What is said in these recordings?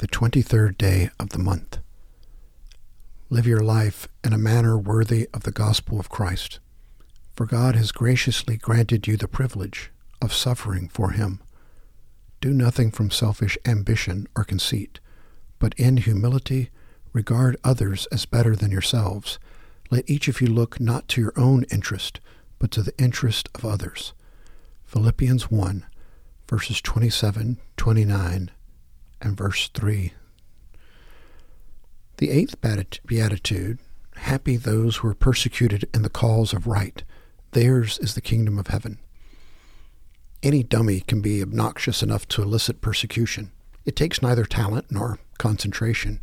the 23rd day of the month. Live your life in a manner worthy of the gospel of Christ, for God has graciously granted you the privilege of suffering for Him. Do nothing from selfish ambition or conceit, but in humility regard others as better than yourselves. Let each of you look not to your own interest, but to the interest of others. Philippians 1, verses 27, 29, and verse 3. The eighth beatitude Happy those who are persecuted in the cause of right. Theirs is the kingdom of heaven. Any dummy can be obnoxious enough to elicit persecution. It takes neither talent nor concentration.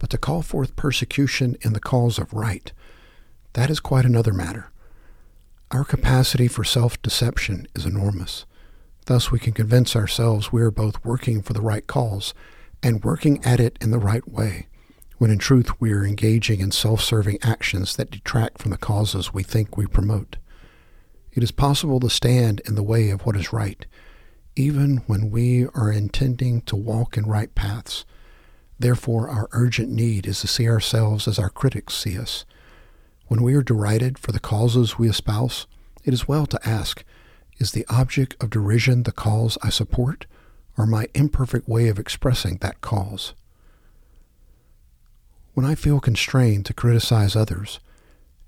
But to call forth persecution in the cause of right, that is quite another matter. Our capacity for self deception is enormous. Thus, we can convince ourselves we are both working for the right cause and working at it in the right way, when in truth we are engaging in self serving actions that detract from the causes we think we promote. It is possible to stand in the way of what is right, even when we are intending to walk in right paths. Therefore, our urgent need is to see ourselves as our critics see us. When we are derided for the causes we espouse, it is well to ask, is the object of derision the cause I support, or my imperfect way of expressing that cause? When I feel constrained to criticize others,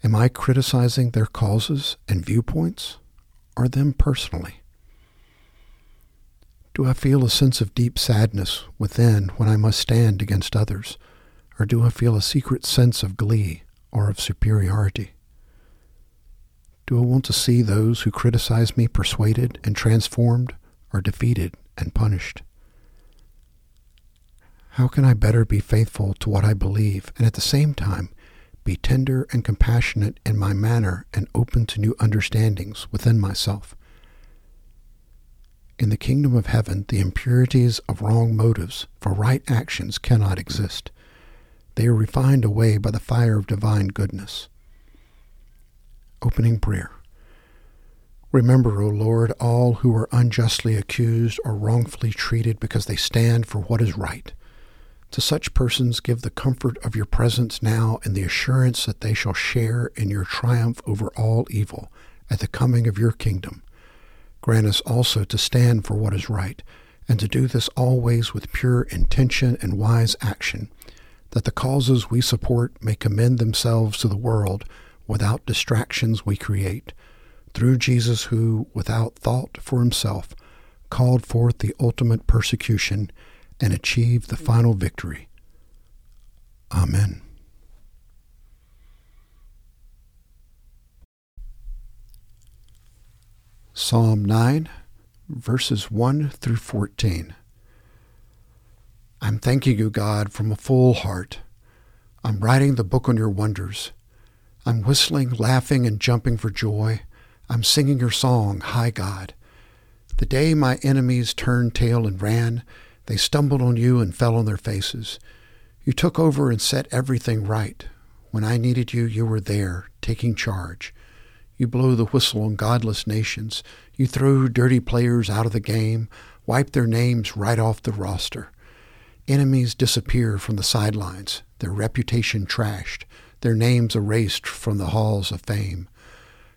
am I criticizing their causes and viewpoints, or them personally? Do I feel a sense of deep sadness within when I must stand against others, or do I feel a secret sense of glee or of superiority? Do I want to see those who criticize me persuaded and transformed or defeated and punished? How can I better be faithful to what I believe and at the same time be tender and compassionate in my manner and open to new understandings within myself? In the kingdom of heaven, the impurities of wrong motives for right actions cannot exist. They are refined away by the fire of divine goodness. Opening prayer. Remember, O Lord, all who are unjustly accused or wrongfully treated because they stand for what is right. To such persons give the comfort of your presence now and the assurance that they shall share in your triumph over all evil at the coming of your kingdom. Grant us also to stand for what is right, and to do this always with pure intention and wise action, that the causes we support may commend themselves to the world without distractions we create, through Jesus, who, without thought for himself, called forth the ultimate persecution and achieved the final victory. Amen. Psalm 9, verses 1 through 14. I'm thanking you, God, from a full heart. I'm writing the book on your wonders. I'm whistling, laughing, and jumping for joy. I'm singing your song, High God. The day my enemies turned tail and ran, they stumbled on you and fell on their faces. You took over and set everything right. When I needed you, you were there, taking charge. You blow the whistle on godless nations. You throw dirty players out of the game, wipe their names right off the roster. Enemies disappear from the sidelines, their reputation trashed their names erased from the halls of fame.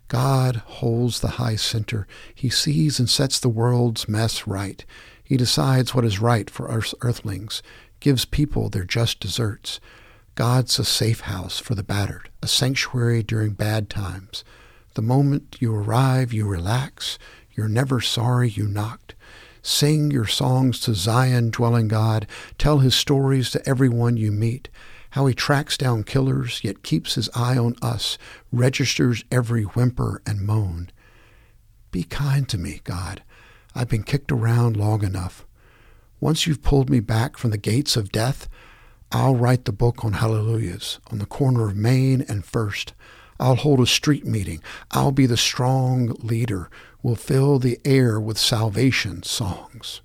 God holds the high center. He sees and sets the world's mess right. He decides what is right for us earthlings, gives people their just deserts. God's a safe house for the battered, a sanctuary during bad times. The moment you arrive, you relax. You're never sorry you knocked. Sing your songs to Zion dwelling God. Tell his stories to everyone you meet how he tracks down killers, yet keeps his eye on us, registers every whimper and moan. Be kind to me, God. I've been kicked around long enough. Once you've pulled me back from the gates of death, I'll write the book on hallelujahs on the corner of Main and First. I'll hold a street meeting. I'll be the strong leader. We'll fill the air with salvation songs.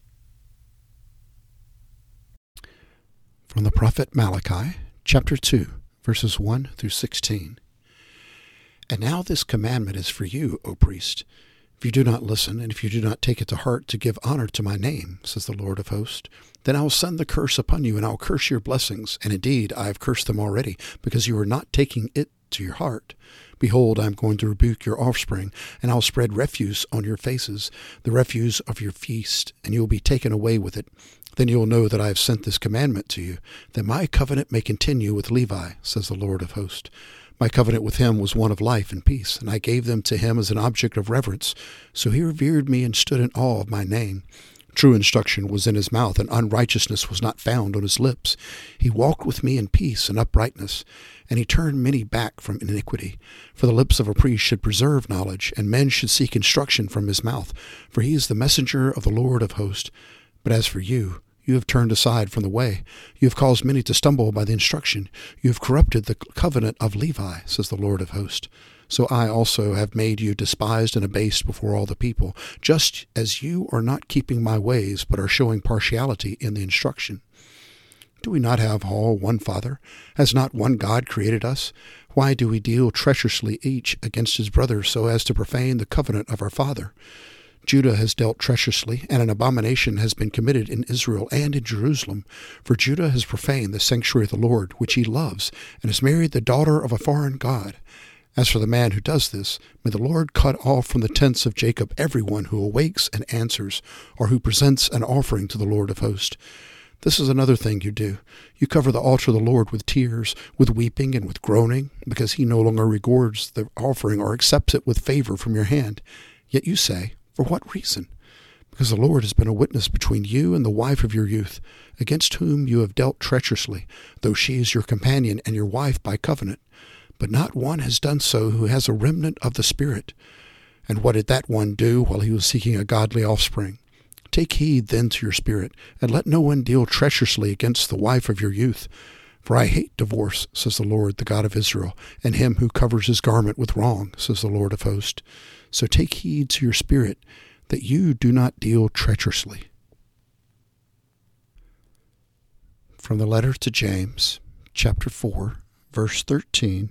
From the prophet Malachi, chapter 2, verses 1 through 16. And now this commandment is for you, O priest. If you do not listen, and if you do not take it to heart to give honor to my name, says the Lord of hosts, then I will send the curse upon you, and I will curse your blessings. And indeed, I have cursed them already, because you are not taking it to your heart. Behold, I am going to rebuke your offspring, and I will spread refuse on your faces, the refuse of your feast, and you will be taken away with it. Then you will know that I have sent this commandment to you, that my covenant may continue with Levi, says the Lord of hosts. My covenant with him was one of life and peace, and I gave them to him as an object of reverence. So he revered me and stood in awe of my name. True instruction was in his mouth, and unrighteousness was not found on his lips. He walked with me in peace and uprightness, and he turned many back from iniquity. For the lips of a priest should preserve knowledge, and men should seek instruction from his mouth, for he is the messenger of the Lord of hosts. But as for you, you have turned aside from the way. You have caused many to stumble by the instruction. You have corrupted the covenant of Levi, says the Lord of hosts. So I also have made you despised and abased before all the people, just as you are not keeping my ways, but are showing partiality in the instruction. Do we not have all one Father? Has not one God created us? Why do we deal treacherously each against his brother so as to profane the covenant of our Father? Judah has dealt treacherously, and an abomination has been committed in Israel and in Jerusalem. For Judah has profaned the sanctuary of the Lord, which he loves, and has married the daughter of a foreign God. As for the man who does this, may the Lord cut off from the tents of Jacob every one who awakes and answers, or who presents an offering to the Lord of hosts. This is another thing you do. You cover the altar of the Lord with tears, with weeping, and with groaning, because he no longer regards the offering or accepts it with favor from your hand. Yet you say, for what reason? Because the Lord has been a witness between you and the wife of your youth, against whom you have dealt treacherously, though she is your companion and your wife by covenant. But not one has done so who has a remnant of the Spirit. And what did that one do while he was seeking a godly offspring? Take heed then to your spirit, and let no one deal treacherously against the wife of your youth. For I hate divorce, says the Lord, the God of Israel, and him who covers his garment with wrong, says the Lord of hosts. So take heed to your spirit that you do not deal treacherously. From the letter to James, chapter 4, verse 13,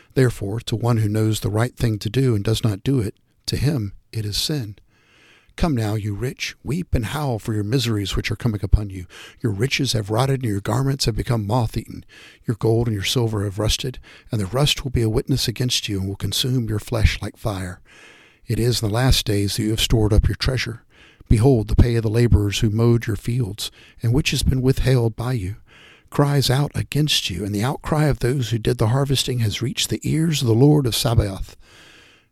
Therefore, to one who knows the right thing to do and does not do it, to him it is sin. Come now, you rich, weep and howl for your miseries which are coming upon you. Your riches have rotted, and your garments have become moth eaten. Your gold and your silver have rusted, and the rust will be a witness against you and will consume your flesh like fire. It is in the last days that you have stored up your treasure. Behold, the pay of the laborers who mowed your fields, and which has been withheld by you, cries out against you, and the outcry of those who did the harvesting has reached the ears of the Lord of Sabaoth.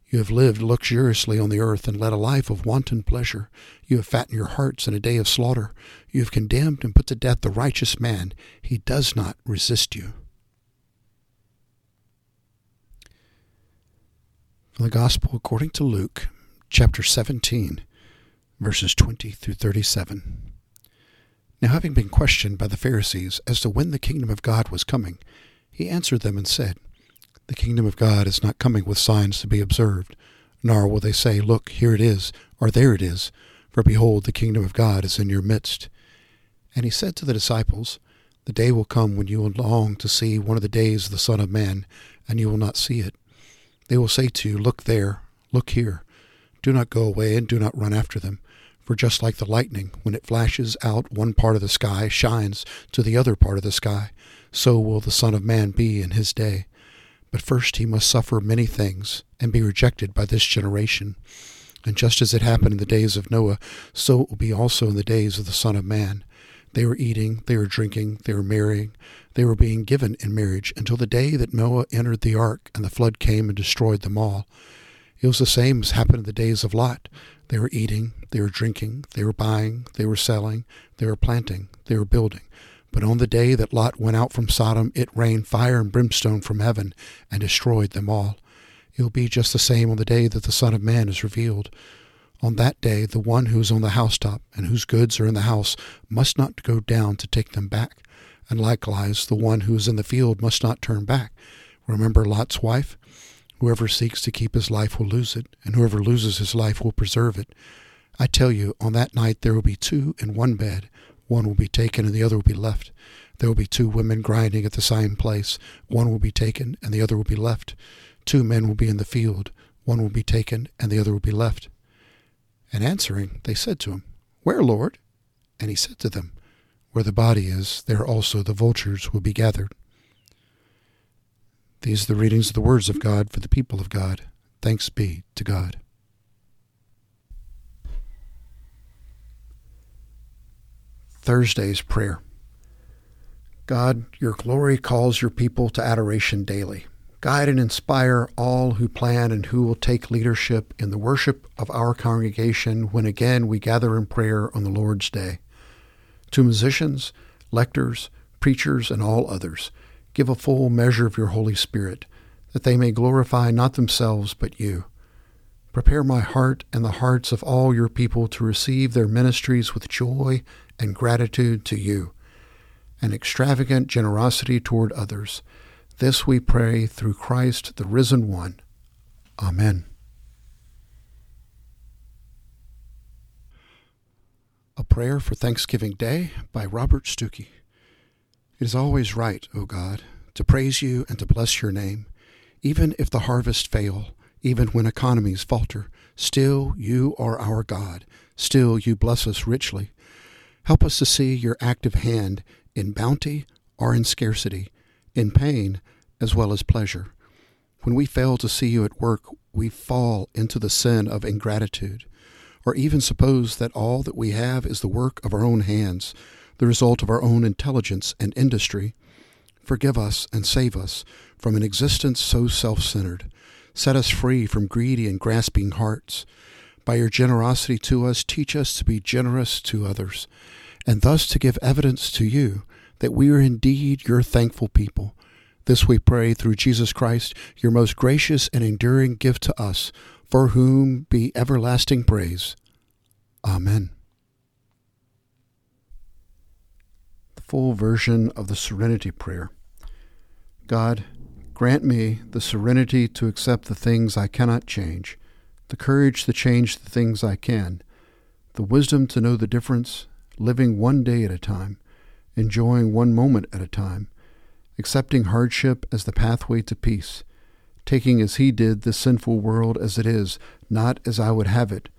You have lived luxuriously on the earth and led a life of wanton pleasure. You have fattened your hearts in a day of slaughter. You have condemned and put to death the righteous man. He does not resist you. From the Gospel according to Luke, chapter 17, verses 20 through 37. Now, having been questioned by the Pharisees as to when the kingdom of God was coming, he answered them and said, The kingdom of God is not coming with signs to be observed, nor will they say, Look, here it is, or there it is, for behold, the kingdom of God is in your midst. And he said to the disciples, The day will come when you will long to see one of the days of the Son of Man, and you will not see it. They will say to you, Look there, look here. Do not go away and do not run after them. For just like the lightning, when it flashes out one part of the sky, shines to the other part of the sky, so will the Son of Man be in his day. But first he must suffer many things, and be rejected by this generation. And just as it happened in the days of Noah, so it will be also in the days of the Son of Man. They were eating, they were drinking, they were marrying, they were being given in marriage until the day that Noah entered the ark and the flood came and destroyed them all. It was the same as happened in the days of Lot. They were eating, they were drinking, they were buying, they were selling, they were planting, they were building. But on the day that Lot went out from Sodom, it rained fire and brimstone from heaven and destroyed them all. It will be just the same on the day that the Son of Man is revealed. On that day, the one who is on the housetop and whose goods are in the house must not go down to take them back. And likewise, the one who is in the field must not turn back. Remember Lot's wife? Whoever seeks to keep his life will lose it, and whoever loses his life will preserve it. I tell you, on that night there will be two in one bed. One will be taken and the other will be left. There will be two women grinding at the same place. One will be taken and the other will be left. Two men will be in the field. One will be taken and the other will be left. And answering, they said to him, Where, Lord? And he said to them, Where the body is, there also the vultures will be gathered. These are the readings of the words of God for the people of God. Thanks be to God. Thursday's Prayer God, your glory calls your people to adoration daily. Guide and inspire all who plan and who will take leadership in the worship of our congregation when again we gather in prayer on the Lord's Day. To musicians, lectors, preachers, and all others, give a full measure of your Holy Spirit, that they may glorify not themselves but you. Prepare my heart and the hearts of all your people to receive their ministries with joy and gratitude to you, and extravagant generosity toward others. This we pray through Christ, the risen one. Amen. A Prayer for Thanksgiving Day by Robert Stuckey. It is always right, O God, to praise you and to bless your name, even if the harvest fail, even when economies falter. Still, you are our God. Still, you bless us richly. Help us to see your active hand in bounty or in scarcity, in pain as well as pleasure. When we fail to see you at work, we fall into the sin of ingratitude, or even suppose that all that we have is the work of our own hands the result of our own intelligence and industry. Forgive us and save us from an existence so self centered. Set us free from greedy and grasping hearts. By your generosity to us, teach us to be generous to others, and thus to give evidence to you that we are indeed your thankful people. This we pray through Jesus Christ, your most gracious and enduring gift to us, for whom be everlasting praise. Amen. Full version of the Serenity Prayer. God, grant me the serenity to accept the things I cannot change, the courage to change the things I can, the wisdom to know the difference, living one day at a time, enjoying one moment at a time, accepting hardship as the pathway to peace, taking as He did the sinful world as it is, not as I would have it,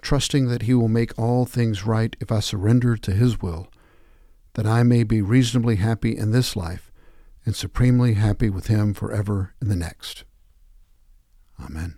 trusting that He will make all things right if I surrender to His will that I may be reasonably happy in this life and supremely happy with Him forever in the next. Amen.